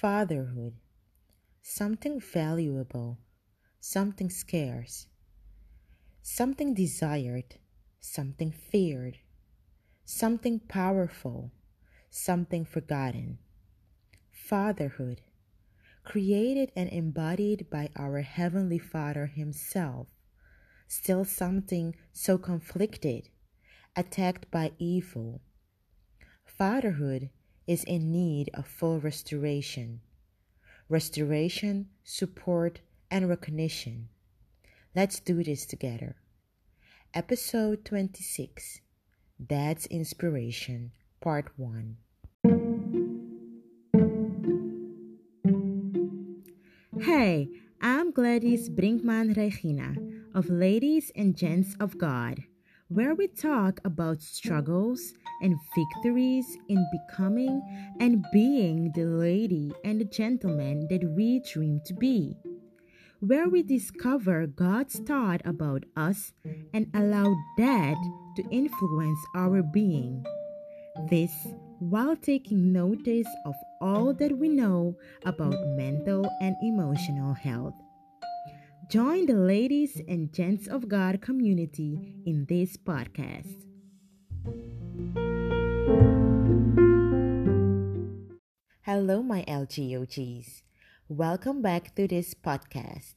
Fatherhood. Something valuable, something scarce, something desired, something feared, something powerful, something forgotten. Fatherhood, created and embodied by our Heavenly Father Himself, still something so conflicted, attacked by evil. Fatherhood is in need of full restoration. Restoration, support, and recognition. Let's do this together. Episode 26 Dad's Inspiration, Part 1. Hey, I'm Gladys Brinkman Regina of Ladies and Gents of God where we talk about struggles and victories in becoming and being the lady and the gentleman that we dream to be. Where we discover God's thought about us and allow that to influence our being. This while taking notice of all that we know about mental and emotional health. Join the ladies and gents of God community in this podcast. Hello, my LGOGs. Welcome back to this podcast.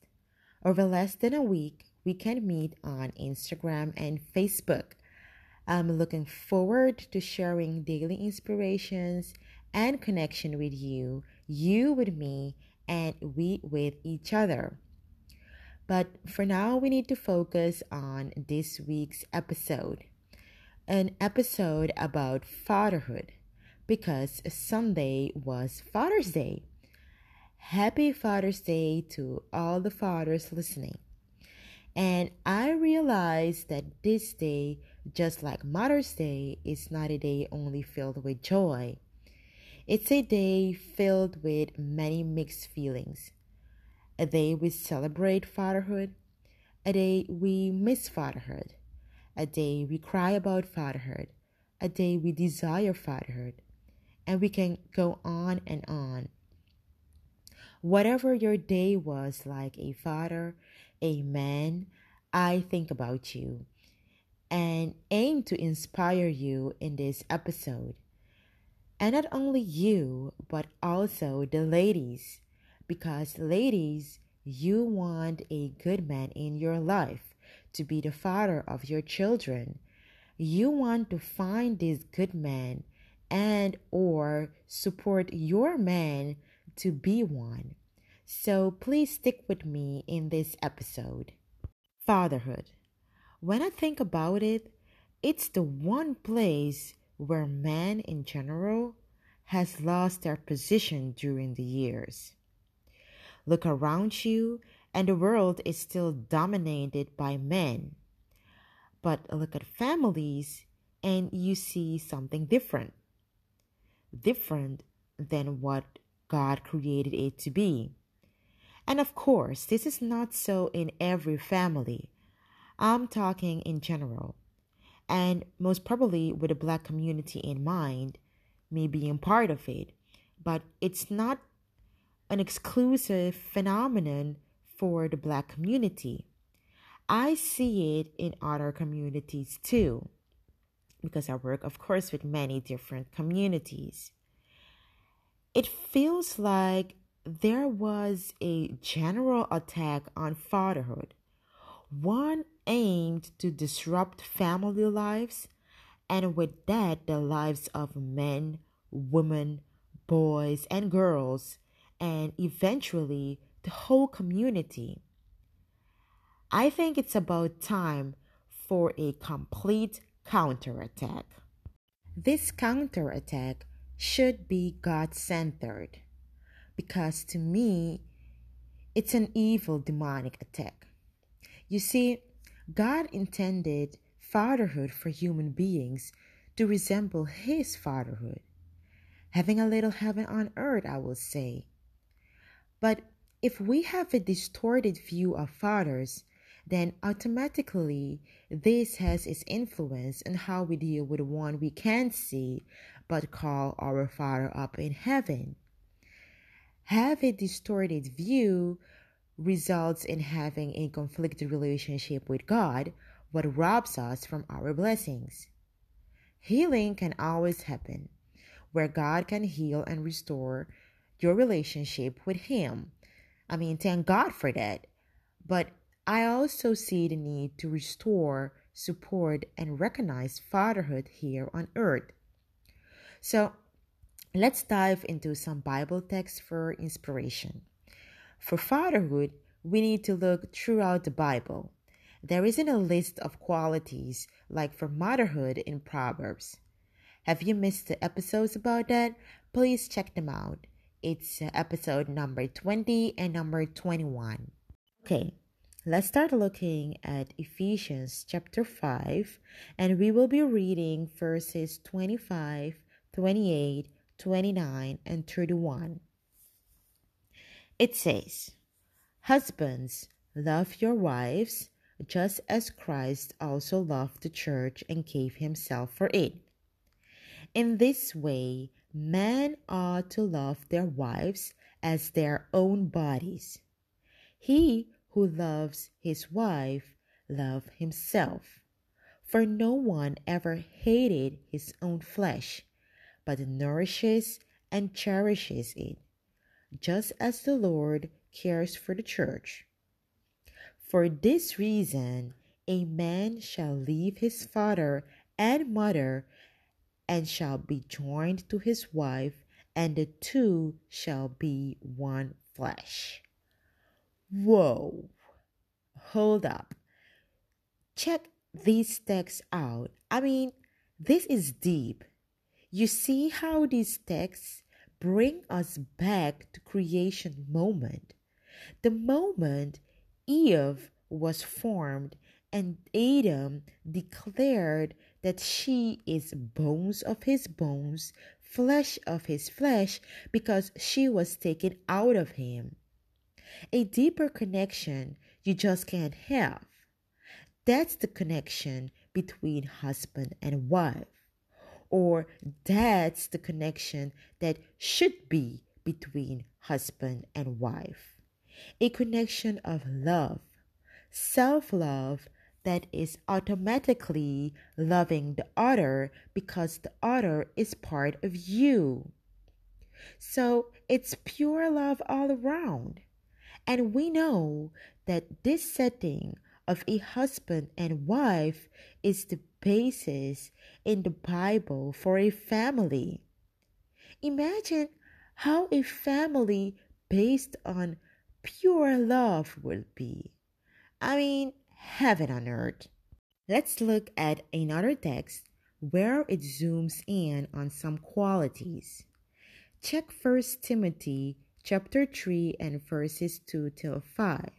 Over less than a week, we can meet on Instagram and Facebook. I'm looking forward to sharing daily inspirations and connection with you, you with me, and we with each other. But for now, we need to focus on this week's episode an episode about fatherhood because Sunday was Father's Day. Happy Father's Day to all the fathers listening. And I realized that this day, just like Mother's Day, is not a day only filled with joy. It's a day filled with many mixed feelings a day we celebrate fatherhood, a day we miss fatherhood, a day we cry about fatherhood, a day we desire fatherhood, and we can go on and on. Whatever your day was like a father, a man, I think about you and aim to inspire you in this episode. And not only you, but also the ladies because, ladies, you want a good man in your life to be the father of your children. You want to find this good man and or support your man to be one. So please stick with me in this episode. Fatherhood. When I think about it, it's the one place where men in general has lost their position during the years. Look around you, and the world is still dominated by men. But look at families, and you see something different. Different than what God created it to be. And of course, this is not so in every family. I'm talking in general. And most probably with the black community in mind, me being part of it. But it's not an exclusive phenomenon for the black community. I see it in other communities too, because I work, of course, with many different communities. It feels like there was a general attack on fatherhood, one aimed to disrupt family lives, and with that, the lives of men, women, boys, and girls and eventually the whole community. I think it's about time for a complete counterattack. This counterattack should be God centered because to me, it's an evil demonic attack. You see, God intended fatherhood for human beings to resemble His fatherhood, having a little heaven on earth, I will say. But if we have a distorted view of fathers, then automatically this has its influence on how we deal with one we can't see but call our Father up in heaven. have a distorted view results in having a conflicted relationship with God, what robs us from our blessings. Healing can always happen, where God can heal and restore your relationship with Him. I mean, thank God for that. But I also see the need to restore, support, and recognize fatherhood here on earth. So let's dive into some Bible texts for inspiration. For fatherhood, we need to look throughout the Bible. There isn't a list of qualities like for motherhood in Proverbs. Have you missed the episodes about that? Please check them out. It's episode number 20 and number 21. Okay, let's start looking at Ephesians chapter 5, and we will be reading verses 25, 28, 29, and 31. It says, Husbands, love your wives, just as Christ also loved the church and gave himself for it. In this way, men ought to love their wives as their own bodies. He who loves his wife loves himself. For no one ever hated his own flesh, but nourishes and cherishes it just as the Lord cares for the church. For this reason, a man shall leave his father and mother and shall be joined to his wife, and the two shall be one flesh. Whoa! Hold up. Check these texts out. I mean, this is deep. You see how these texts bring us back to creation moment the moment eve was formed and adam declared that she is bones of his bones flesh of his flesh because she was taken out of him. A deeper connection you just can't have. That's the connection between husband and wife. Or that's the connection that should be between husband and wife. A connection of love, self love that is automatically loving the other because the other is part of you. So it's pure love all around. And we know that this setting of a husband and wife is the basis in the Bible for a family. Imagine how a family based on pure love will be. I mean, heaven on earth. Let's look at another text where it zooms in on some qualities. Check 1 Timothy chapter 3 and verses 2 till 5.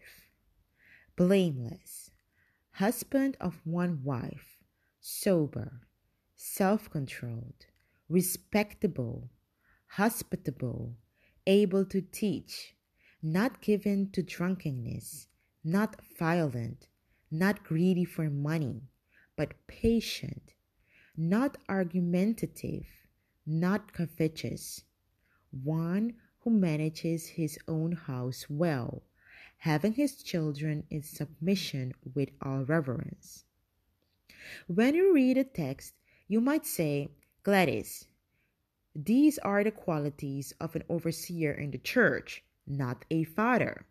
Blameless, husband of one wife, sober, self controlled, respectable, hospitable, able to teach, not given to drunkenness, not violent, not greedy for money, but patient, not argumentative, not covetous, one who manages his own house well, having his children in submission with all reverence. When you read a text, you might say, Gladys, these are the qualities of an overseer in the church, not a father.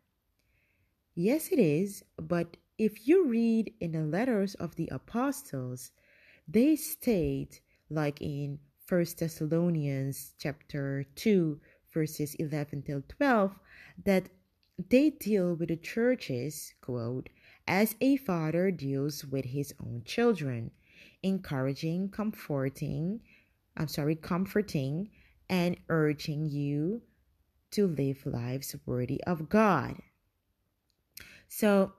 Yes, it is, but if you read in the letters of the apostles, they state, like in 1 Thessalonians chapter 2, verses 11 till 12, that they deal with the churches, quote, as a father deals with his own children, encouraging, comforting, I'm sorry, comforting and urging you to live lives worthy of God. So,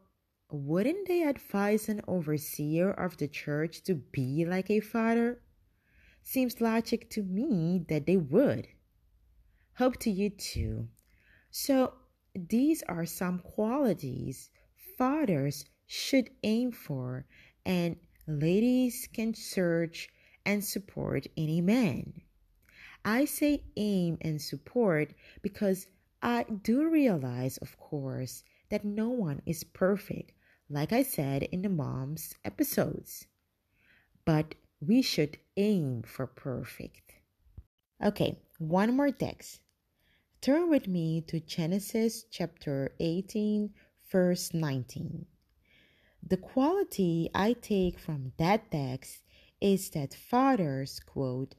wouldn't they advise an overseer of the church to be like a father? Seems logic to me that they would. Hope to you too. So, these are some qualities fathers should aim for, and ladies can search and support any man. I say aim and support because I do realize, of course, that no one is perfect, like I said in the mom's episodes. But we should aim for perfect. Okay, one more text. Turn with me to Genesis chapter 18, verse 19. The quality I take from that text is that fathers, quote,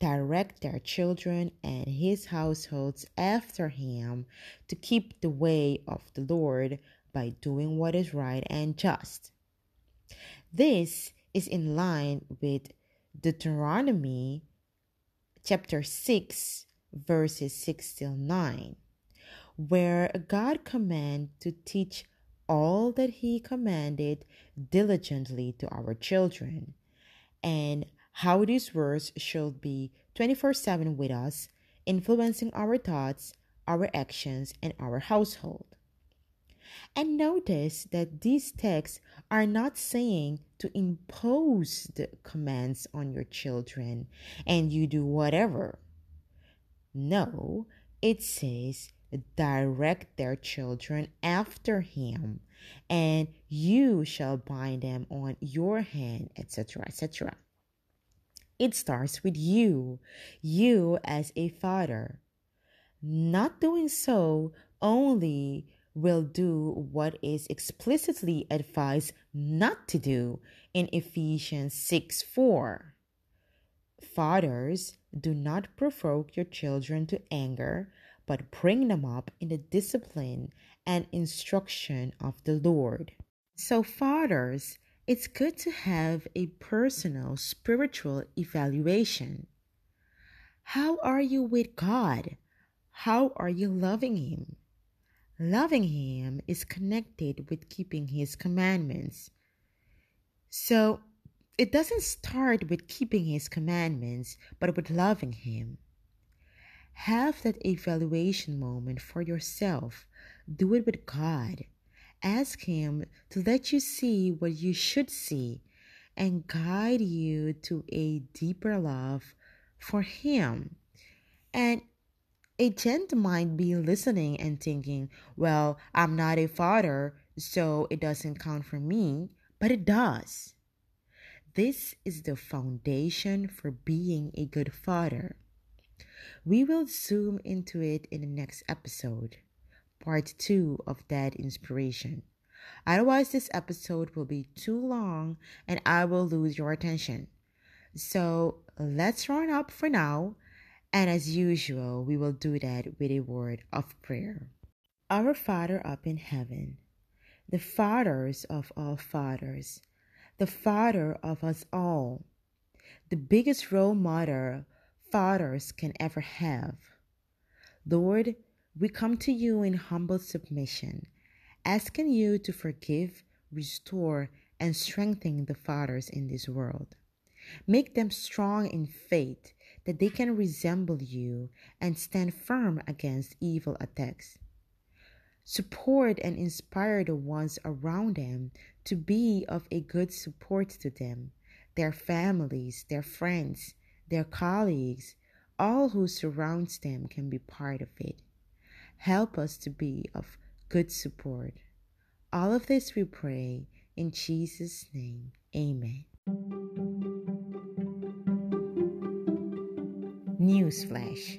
direct their children and his households after him to keep the way of the Lord by doing what is right and just. This is in line with Deuteronomy chapter 6 verses 6 till 9 where God command to teach all that he commanded diligently to our children and how these words should be 24 7 with us, influencing our thoughts, our actions, and our household. And notice that these texts are not saying to impose the commands on your children and you do whatever. No, it says direct their children after him, and you shall bind them on your hand, etc., etc. It starts with you, you as a father. Not doing so only will do what is explicitly advised not to do in Ephesians 6 4. Fathers, do not provoke your children to anger, but bring them up in the discipline and instruction of the Lord. So, fathers, it's good to have a personal spiritual evaluation. How are you with God? How are you loving Him? Loving Him is connected with keeping His commandments. So, it doesn't start with keeping His commandments, but with loving Him. Have that evaluation moment for yourself. Do it with God. Ask Him to let you see what you should see and guide you to a deeper love for Him. And a gent might be listening and thinking, well, I'm not a father, so it doesn't count for me, but it does. This is the foundation for being a good father. We will zoom into it in the next episode part two of that inspiration. Otherwise, this episode will be too long and I will lose your attention. So let's run up for now. And as usual, we will do that with a word of prayer. Our Father up in heaven, the fathers of all fathers, the Father of us all, the biggest role model fathers can ever have. Lord, we come to you in humble submission, asking you to forgive, restore, and strengthen the fathers in this world. Make them strong in faith that they can resemble you and stand firm against evil attacks. Support and inspire the ones around them to be of a good support to them, their families, their friends, their colleagues, all who surrounds them can be part of it. Help us to be of good support. All of this we pray in Jesus' name. Amen. Newsflash.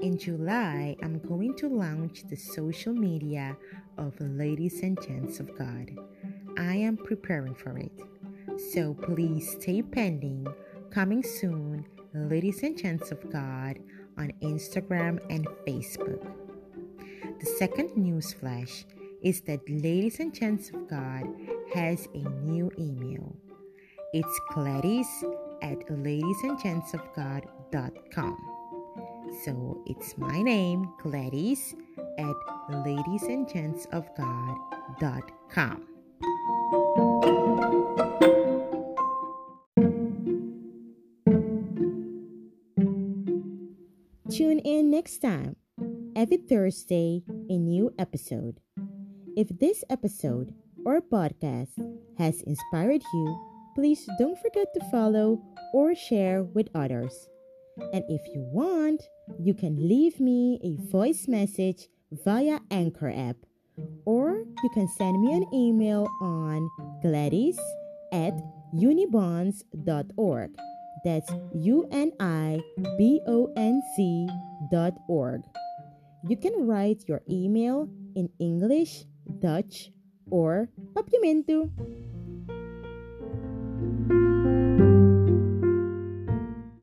In July, I'm going to launch the social media of Ladies and Gents of God. I am preparing for it. So please stay pending. Coming soon, Ladies and Gents of God on Instagram and Facebook. The second news flash is that Ladies and Gents of God has a new email. It's Gladys at ladiesandgentsofgod.com. So it's my name, Gladys, at ladiesandgentsofgod.com. Tune in next time every Thursday a new episode. If this episode or podcast has inspired you, please don't forget to follow or share with others. And if you want, you can leave me a voice message via Anchor app, or you can send me an email on gladys at unibonds.org. That's U N I B O N C dot org. You can write your email in English, Dutch, or Papiamentu.